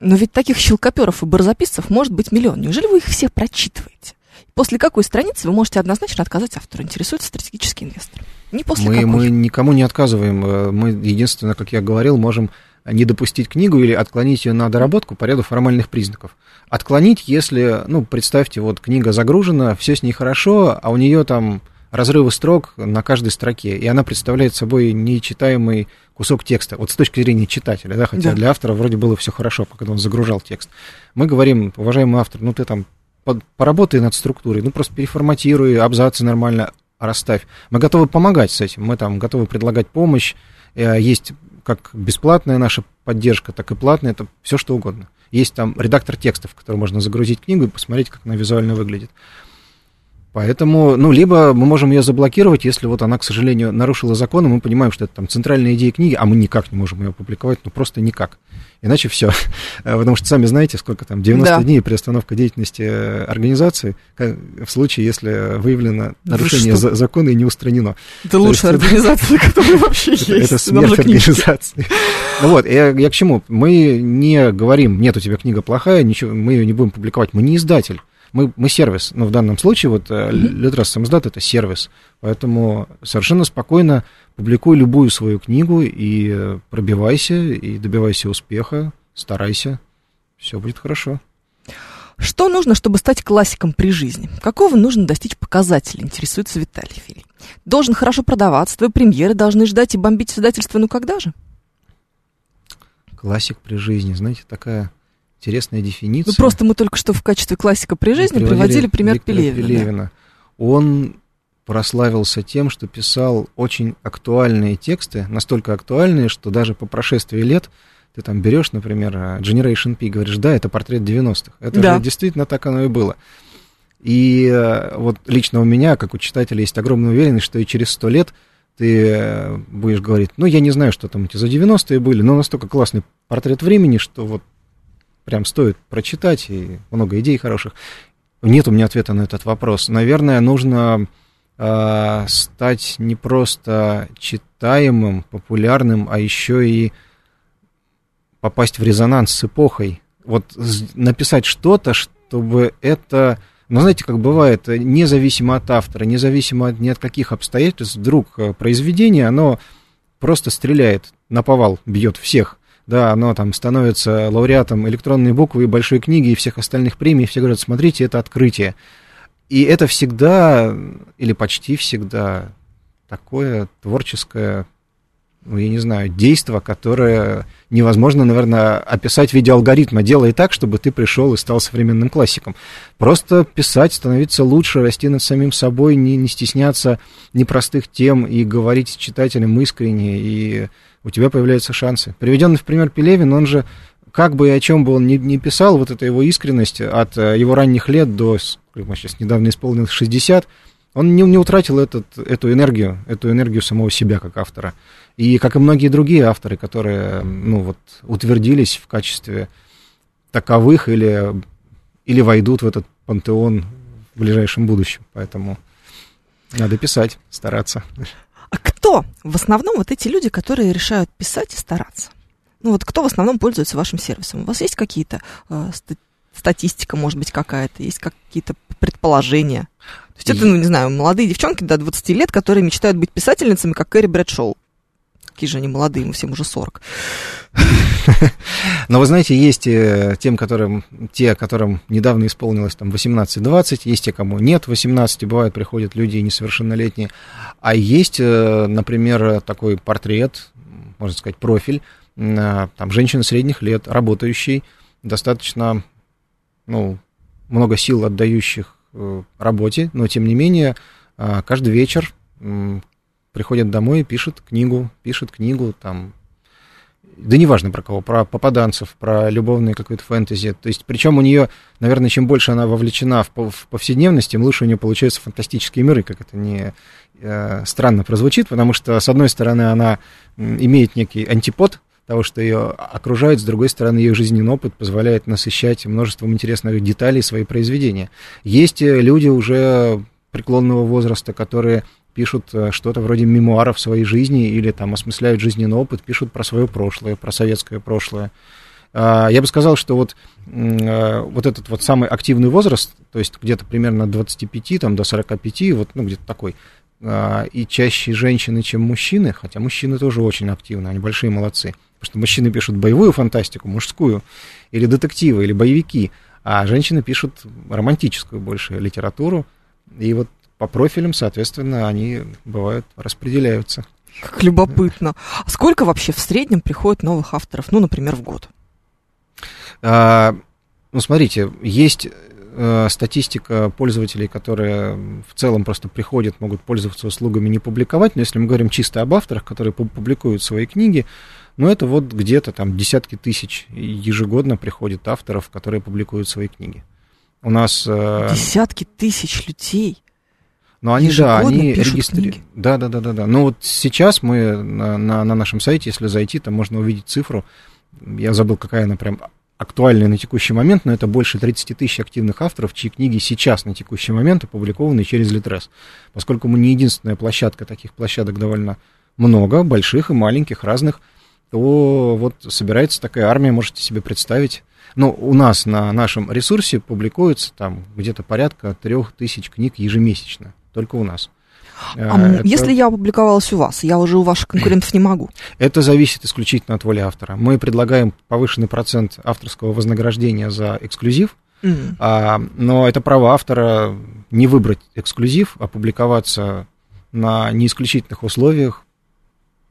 но ведь таких щелкоперов и барзаписцев может быть миллион. Неужели вы их все прочитываете? После какой страницы вы можете однозначно отказать автору? Интересует стратегический инвестор. Не после Мы, какой. мы никому не отказываем. Э, Мы единственное, как я говорил, можем не допустить книгу или отклонить ее на доработку по ряду формальных признаков. Отклонить, если, ну, представьте, вот книга загружена, все с ней хорошо, а у нее там разрывы строк на каждой строке, и она представляет собой нечитаемый кусок текста, вот с точки зрения читателя, да, хотя Да. для автора вроде было все хорошо, когда он загружал текст. Мы говорим, уважаемый автор, ну ты там под- поработай над структурой, ну просто переформатируй, абзацы нормально расставь. Мы готовы помогать с этим, мы там готовы предлагать помощь, Э, есть как бесплатная наша поддержка, так и платная, это все что угодно. Есть там редактор текстов, в который можно загрузить книгу и посмотреть, как она визуально выглядит. Поэтому, ну, либо мы можем ее заблокировать, если вот она, к сожалению, нарушила закон, и мы понимаем, что это там центральная идея книги, а мы никак не можем ее опубликовать, ну, просто никак. Иначе все. *laughs* Потому что сами знаете, сколько там, 90 Да. дней приостановка деятельности э, организации, в случае, если выявлено Вы нарушение за- закона и не устранено. Это лучшая есть организация, *laughs* которая вообще есть. Это смерть организации. Ну вот, я, я к чему? Мы не говорим, нет, у тебя книга плохая, ничего, мы ее не будем публиковать. Мы не издатель. Мы, мы сервис. Но в данном случае вот э, Литрес Самоздат это сервис. Поэтому совершенно спокойно публикуй любую свою книгу и э, пробивайся, и добивайся успеха, старайся. Все будет хорошо. Что нужно, чтобы стать классиком при жизни? Какого нужно достичь показателя, интересуется Виталий Филий. Должен хорошо продаваться, твои премьеры должны ждать и бомбить издательство, ну когда же? Классик при жизни, знаете, такая интересная дефиниция. Ну просто мы только что в качестве классика при жизни приводили пример Виктора Пелевина. да. Пелевина. Он прославился тем, что писал очень актуальные тексты, настолько актуальные, что даже по прошествии лет ты там берешь, например, Generation P, говоришь, да, это портрет 90-х. Это Да. же действительно так оно и было. И э, вот лично у меня, как у читателя, есть огромная уверенность, что и через сто лет ты э, будешь говорить, ну, я не знаю, что там эти за 90-е были, но настолько классный портрет времени, что вот прям стоит прочитать, и много идей хороших. Нет у меня ответа на этот вопрос. Наверное, нужно э, стать не просто читаемым, популярным, а еще и попасть в резонанс с эпохой. Вот написать что-то, чтобы это но знаете, как бывает, независимо от автора, независимо от, ни от каких обстоятельств, вдруг э, произведение, оно просто стреляет, на повал бьет всех. Да, оно там становится лауреатом электронной буквы и большой книги и всех остальных премий, все говорят, смотрите, это открытие. И это всегда, или почти всегда, такое творческое ну, я не знаю, действо, которое невозможно, наверное, описать в виде алгоритма. Делай так, чтобы ты пришел и стал современным классиком. Просто писать, становиться лучше, расти над самим собой, не, не стесняться непростых тем и говорить с читателем искренне, и у тебя появляются шансы. Приведенный в пример Пелевин, он же как бы и о чем бы он ни, ни писал, вот эта его искренность от э, его ранних лет до, сейчас недавно исполнилось 60, он не, не утратил этот, эту энергию, эту энергию самого себя как автора. И как и многие другие авторы, которые ну, вот, утвердились в качестве таковых или, или войдут в этот пантеон в ближайшем будущем. Поэтому надо писать, стараться. А кто в основном вот эти люди, которые решают писать и стараться? Ну вот кто в основном пользуется вашим сервисом? У вас есть какие-то э, статистика, может быть, какая-то, есть какие-то предположения? То есть это, ну, не знаю, молодые девчонки до 20 лет, которые мечтают быть писательницами, как Кэрри Брэдшоу. Какие же они молодые, мы всем уже 40. Но вы знаете, есть э, тем, которым, те, которым недавно исполнилось там 18-20, есть те, кому нет 18, бывают, приходят люди несовершеннолетние. А есть, э, например, такой портрет, можно сказать, профиль, э, там, женщины средних лет, работающий, достаточно, ну, много сил отдающих работе, но, тем не менее, каждый вечер приходит домой и пишет книгу, пишет книгу, там, да неважно про кого, про попаданцев, про любовные какой-то фэнтези. То есть, причем у нее, наверное, чем больше она вовлечена в повседневность, тем лучше у нее получаются фантастические миры, как это не э, странно прозвучит, потому что, с одной стороны, она имеет некий антипод того, что ее окружает, с другой стороны, ее жизненный опыт позволяет насыщать множеством интересных деталей свои произведения. Есть э, люди уже преклонного возраста, которые пишут э, что-то вроде мемуаров своей жизни или там осмысляют жизненный опыт, пишут про свое прошлое, про советское прошлое. А, я бы сказал, что вот, э, вот этот вот самый активный возраст, то есть где-то примерно от 25 там, до 45, вот, ну, где-то такой, а, и чаще женщины, чем мужчины, хотя мужчины тоже очень активны, они большие молодцы. Потому что мужчины пишут боевую фантастику, мужскую, или детективы, или боевики, а женщины пишут романтическую больше литературу. И вот по профилям, соответственно, они бывают распределяются. Как любопытно. А сколько вообще в среднем приходит новых авторов, ну, например, в год? А, ну, смотрите, есть э, статистика пользователей, которые в целом просто приходят, могут пользоваться услугами, не публиковать, но если мы говорим чисто об авторах, которые публикуют свои книги, ну, это вот где-то там десятки тысяч ежегодно приходит авторов, которые публикуют свои книги. У нас... Э, десятки тысяч людей? Но они, да, они регистрируют. Да, да, да, да, да. Но вот сейчас мы на, на, на нашем сайте, если зайти, там можно увидеть цифру. Я забыл, какая она прям актуальная на текущий момент, но это больше 30 тысяч активных авторов, чьи книги сейчас на текущий момент опубликованы через Литрес. Поскольку мы не единственная площадка, таких площадок довольно много, больших и маленьких, разных, то вот собирается такая армия, можете себе представить. Ну, у нас на нашем ресурсе публикуется там где-то порядка трех тысяч книг ежемесячно только у нас. А это... Если я опубликовалась у вас, я уже у ваших *clears throat* конкурентов не могу. Это зависит исключительно от воли автора. Мы предлагаем повышенный процент авторского вознаграждения за эксклюзив, mm. а, но это право автора не выбрать эксклюзив, а публиковаться на неисключительных условиях,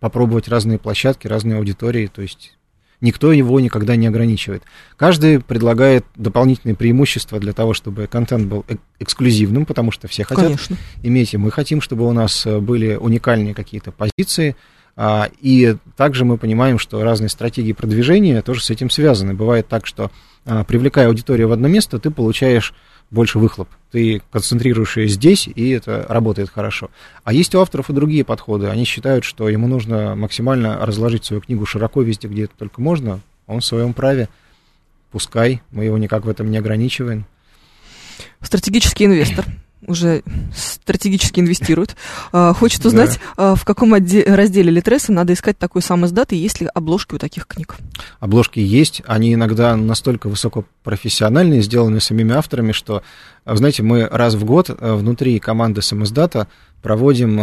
попробовать разные площадки, разные аудитории, то есть никто его никогда не ограничивает. Каждый предлагает дополнительные преимущества для того, чтобы контент был эксклюзивным, потому что все хотят Конечно. иметь, и мы хотим, чтобы у нас э, были уникальные какие-то позиции, а, и также мы понимаем, что разные стратегии продвижения тоже с этим связаны. Бывает так, что а, привлекая аудиторию в одно место, ты получаешь больше выхлоп. Ты концентрируешь ее здесь, и это работает хорошо. А есть у авторов и другие подходы. Они считают, что ему нужно максимально разложить свою книгу широко везде, где это только можно. Он в своем праве. Пускай, мы его никак в этом не ограничиваем. Стратегический инвестор уже стратегически инвестирует. А, хочет узнать, да. в каком разделе Литреса надо искать такой сам издат, и есть ли обложки у таких книг? Обложки есть, они иногда настолько высокопрофессиональные, сделаны самими авторами, что, знаете, мы раз в год э, внутри команды самоиздата проводим,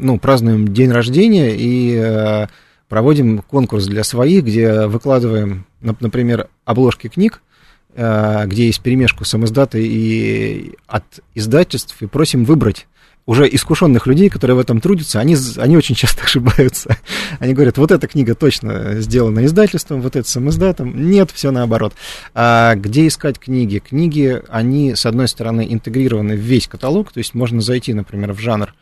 ну, празднуем день рождения и проводим конкурс для своих, где выкладываем, например, обложки книг, где есть перемешку самоиздата и от издательств, и просим выбрать уже искушенных людей, которые в этом трудятся, они, они очень часто *laughs* ошибаются. Они говорят, вот эта книга точно сделана издательством, вот это самоиздатом. Нет, все наоборот. А где искать книги? Книги, они, с одной стороны, интегрированы в весь каталог, то есть можно зайти, например, в жанр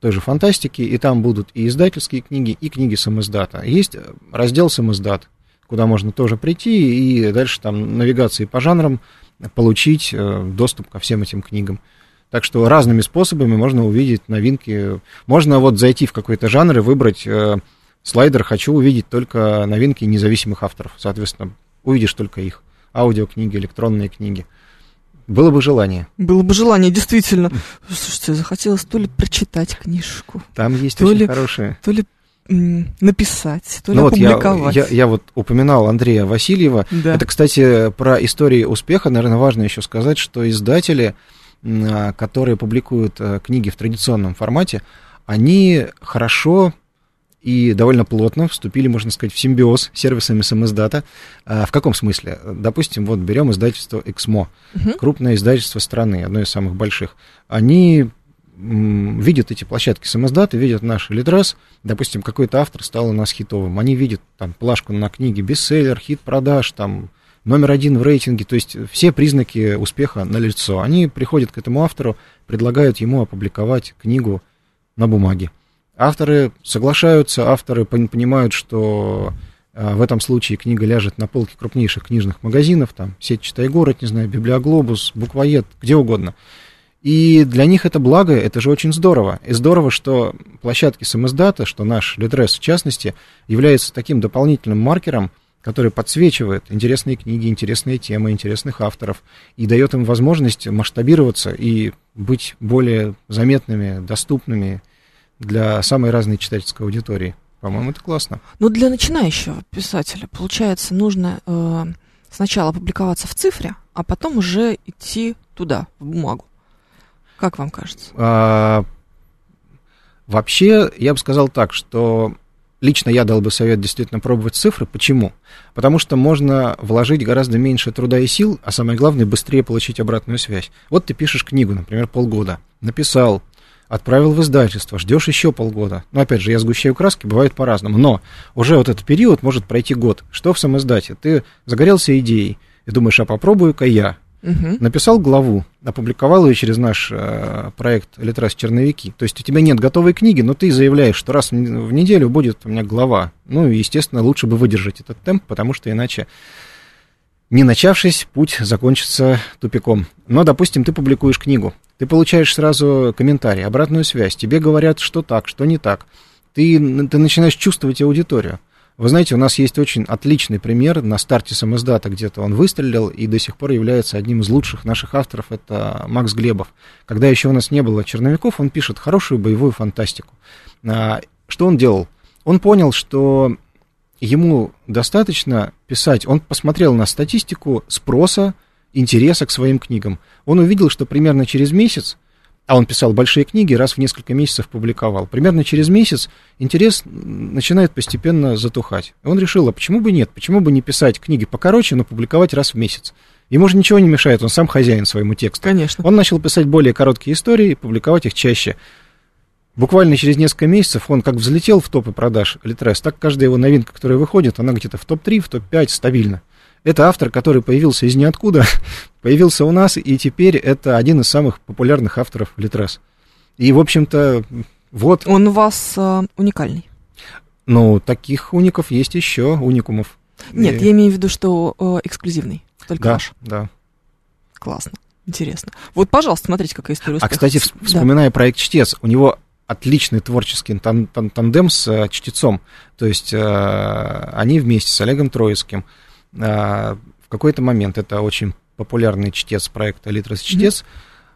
той же фантастики, и там будут и издательские книги, и книги самоиздата. Есть раздел самоиздат, куда можно тоже прийти и дальше там навигации по жанрам получить э, доступ ко всем этим книгам. Так что разными способами можно увидеть новинки. Можно вот зайти в какой-то жанр и выбрать э, слайдер «Хочу увидеть только новинки независимых авторов». Соответственно, увидишь только их. Аудиокниги, электронные книги. Было бы желание. Было бы желание, действительно. Слушайте, захотелось то ли прочитать книжку. Там есть то очень ли, хорошие. То ли написать, то ли ну опубликовать. Вот я, я, я вот упоминал Андрея Васильева. Да. Это, кстати, про истории успеха, наверное, важно еще сказать, что издатели, а, которые публикуют э, книги в традиционном формате, они хорошо и довольно плотно вступили, можно сказать, в симбиоз с сервисами самиздата. А, в каком смысле? Допустим, вот берем издательство «Эксмо», угу. крупное издательство страны, одно из самых больших. Они видят эти площадки самоздата, видят наш литрес, допустим, какой-то автор стал у нас хитовым, они видят там плашку на книге, бестселлер, хит продаж, там номер один в рейтинге, то есть все признаки успеха на лицо. Они приходят к этому автору, предлагают ему опубликовать книгу на бумаге. Авторы соглашаются, авторы понимают, что а, в этом случае книга ляжет на полке крупнейших книжных магазинов, там, сеть «Читай город», не знаю, «Библиоглобус», «Буквоед», где угодно – и для них это благо, это же очень здорово. И здорово, что площадки самоиздата, что наш Литрес в частности, является таким дополнительным маркером, который подсвечивает интересные книги, интересные темы, интересных авторов и дает им возможность масштабироваться и быть более заметными, доступными для самой разной читательской аудитории. По-моему, это классно. Ну, для начинающего писателя, получается, нужно э, сначала публиковаться в цифре, а потом уже идти туда, в бумагу. Как вам кажется? А, вообще, я бы сказал так, что лично я дал бы совет действительно пробовать цифры. Почему? Потому что можно вложить гораздо меньше труда и сил, а самое главное, быстрее получить обратную связь. Вот ты пишешь книгу, например, полгода, написал, отправил в издательство, ждешь еще полгода. Но опять же, я сгущаю краски, бывает по-разному. Но уже вот этот период может пройти год. Что в самоиздате? Ты загорелся идеей и думаешь, а попробую-ка я. Угу. Написал главу, опубликовал ее через наш э, проект «Литрас черновики». То есть у тебя нет готовой книги, но ты заявляешь, что раз в неделю будет у меня глава. Ну, и, естественно, лучше бы выдержать этот темп, потому что иначе, не начавшись, путь закончится тупиком. Но, допустим, ты публикуешь книгу, ты получаешь сразу комментарий, обратную связь, тебе говорят, что так, что не так. Ты, ты начинаешь чувствовать аудиторию. Вы знаете, у нас есть очень отличный пример на старте самоиздата, где-то он выстрелил и до сих пор является одним из лучших наших авторов, это Макс Глебов. Когда еще у нас не было черновиков, он пишет хорошую боевую фантастику. А, что он делал? Он понял, что ему достаточно писать, он посмотрел на статистику спроса, интереса к своим книгам. Он увидел, что примерно через месяц а он писал большие книги, раз в несколько месяцев публиковал. Примерно через месяц интерес начинает постепенно затухать. И он решил, а почему бы нет? Почему бы не писать книги покороче, но публиковать раз в месяц? Ему же ничего не мешает, он сам хозяин своему тексту. Конечно. Он начал писать более короткие истории, публиковать их чаще. Буквально через несколько месяцев он как взлетел в топы продаж Литрес, так каждая его новинка, которая выходит, она где-то в топ-3, в топ-5 стабильно. Это автор, который появился из ниоткуда, *laughs* появился у нас, и теперь это один из самых популярных авторов Литрес. И, в общем-то, вот... Он у вас э, уникальный. Ну, таких уников есть еще, уникумов. Нет, и... я имею в виду, что э, эксклюзивный, только да, ваш. Да, Классно. Интересно. Вот, пожалуйста, смотрите, какая история А, успеха. кстати, вс- Да. вспоминая проект «Чтец», у него отличный творческий тан- тан- тандем с э, чтецом. То есть э, они вместе с Олегом Троицким в какой-то момент, это очень популярный чтец проекта «Литрос Чтец»,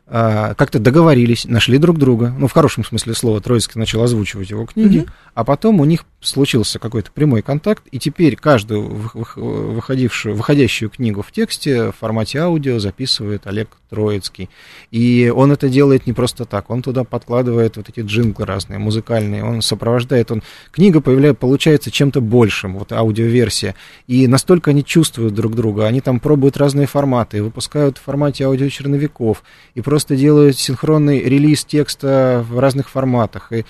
э, как-то договорились, нашли друг друга, ну, в хорошем смысле слова, Троицкий начал озвучивать его книги, Мгм. а потом у них случился какой-то прямой контакт, и теперь каждую вых- вых- выходившую, выходящую книгу в тексте в формате аудио записывает Олег Троицкий. И он это делает не просто так, он туда подкладывает вот эти джинглы разные, музыкальные, он сопровождает, он... Книга появляется, получается чем-то большим, вот аудиоверсия, и настолько они чувствуют друг друга, они там пробуют разные форматы, выпускают в формате аудиочерновиков, и просто делают синхронный релиз текста в разных форматах, и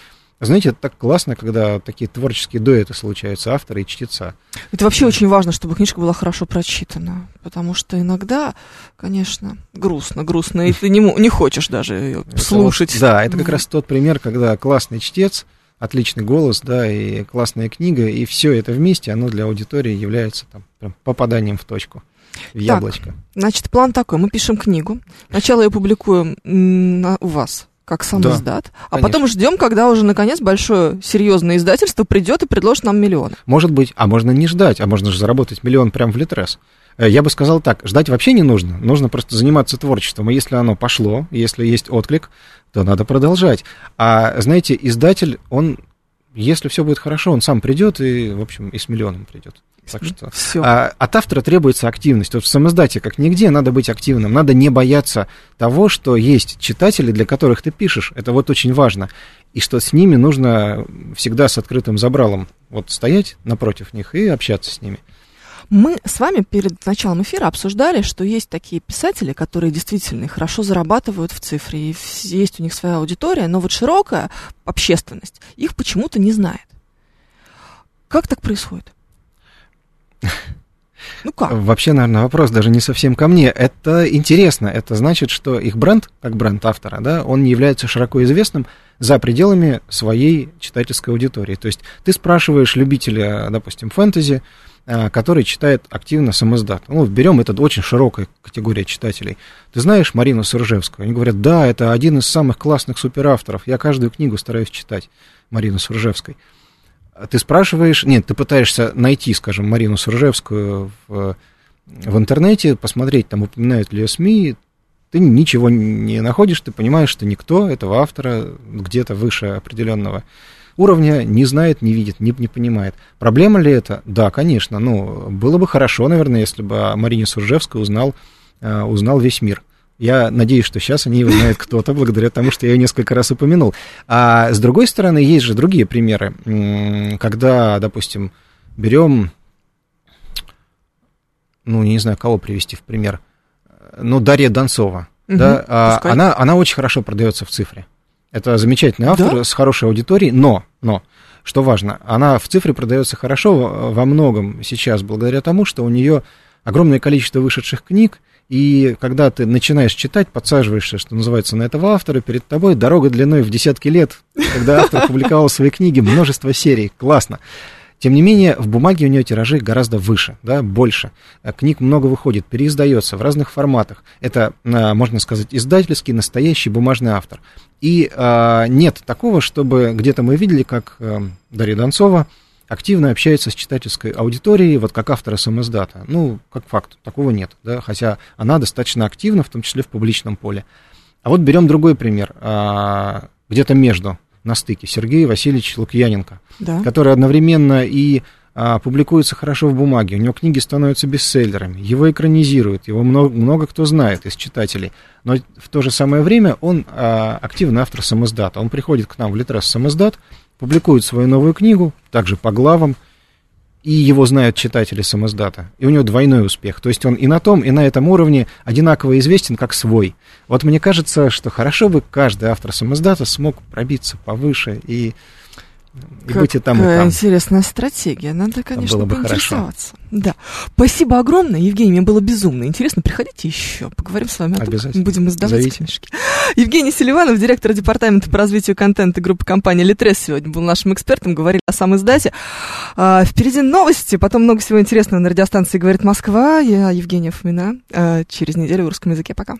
знаете, это так классно, когда такие творческие дуэты случаются, автора и чтеца. Это вообще очень важно, чтобы книжка была хорошо прочитана. Потому что иногда, конечно, грустно, грустно, и ты не, не хочешь даже ее слушать. вот- да, это как раз тот пример, когда классный чтец, отличный голос, да, и классная книга, и все это вместе, оно для аудитории является там прям попаданием в точку, в яблочко. Значит, план такой. Мы пишем книгу. Сначала ее публикуем на- у вас как сам Да, издат, а конечно. потом ждем, когда уже наконец большое серьезное издательство придет и предложит нам миллионы. Может быть, а можно не ждать, а можно же заработать миллион прям в Литрес. Э, Я бы сказал так, ждать вообще не нужно, нужно просто заниматься творчеством, и если оно пошло, если есть отклик, то надо продолжать. А, знаете, издатель, он, если все будет хорошо, он сам придет и, в общем, и с миллионом придет. Так что... *laughs* Все. А, от автора требуется активность. Вот в самоиздате, как нигде, надо быть активным. Надо не бояться того, что есть читатели, для которых ты пишешь. Это вот очень важно. И что с ними нужно всегда с открытым забралом вот стоять напротив них и общаться с ними. Мы с вами перед началом эфира обсуждали, что есть такие писатели, которые действительно хорошо зарабатывают в цифре, и есть у них своя аудитория, но вот широкая общественность их почему-то не знает. Как так происходит? Ну как? Вообще, наверное, вопрос даже не совсем ко мне. Это интересно. Это значит, что их бренд, как бренд автора, да, он не является широко известным за пределами своей читательской аудитории. То есть ты спрашиваешь любителя, допустим, фэнтези, а, который читает активно самоиздат. Ну, берем это очень широкая категория читателей. Ты знаешь Марину Суржевскую? Они говорят, да, это один из самых классных суперавторов. Я каждую книгу стараюсь читать Марину Суржевской. А Ты спрашиваешь, нет, ты пытаешься найти, скажем, Марину Суржевскую в, в интернете, посмотреть, там упоминают ли ее СМИ, ты ничего не находишь, ты понимаешь, что никто этого автора где-то выше определенного уровня не знает, не видит, не, не понимает. Проблема ли это? Да, конечно. Ну, было бы хорошо, наверное, если бы о Марине Суржевской узнал, э, узнал весь мир. Я надеюсь, что сейчас они его знают кто-то, благодаря тому, что я ее несколько раз упомянул. А с другой стороны, есть же другие примеры, когда, допустим, берем, ну, не знаю, кого привести в пример, ну, Дарья Донцова, Мгм, да, а, она, она очень хорошо продается в цифре. Это замечательный автор Да? с хорошей аудиторией, но, но, что важно, она в цифре продается хорошо во многом сейчас, благодаря тому, что у нее огромное количество вышедших книг, и когда ты начинаешь читать, подсаживаешься, что называется, на этого автора, перед тобой дорога длиной в десятки лет, когда автор публиковал свои книги, множество серий, классно. Тем не менее, в бумаге у нее тиражи гораздо выше, да, больше. Э, Книг много выходит, переиздается в разных форматах. Это, а, можно сказать, издательский, настоящий бумажный автор. И а, нет такого, чтобы где-то мы видели, как а, Дарья Донцова активно общается с читательской аудиторией, вот как автора самоиздата. Ну, как факт, такого нет, да, хотя она достаточно активна, в том числе в публичном поле. А вот берем другой пример, а, где-то между, на стыке, Сергей Васильевич Лукьяненко Да. который одновременно и а, публикуется хорошо в бумаге, у него книги становятся бестселлерами, его экранизируют, его много, много кто знает из читателей, но в то же самое время он а, активный автор самоздата. Он приходит к нам в Литрес самоздат, публикует свою новую книгу, также по главам, и его знают читатели самоздата, и у него двойной успех. То есть он и на том, и на этом уровне одинаково известен как свой. Вот мне кажется, что хорошо бы каждый автор самоздата смог пробиться повыше и, и и там, и там. интересная стратегия. Надо, конечно, было бы поинтересоваться. Да. Спасибо огромное, Евгений. Мне было безумно интересно. Приходите еще. Поговорим с вами о том, мы Обязательно. будем издавать Зовите. книжки. Евгений Селиванов, директор департамента по развитию контента группы компании Литрес, сегодня был нашим экспертом. Говорили о сам издате. А, впереди новости, потом много всего интересного на радиостанции «Говорит Москва». Я Евгения Фомина. А, через неделю в русском языке. Пока.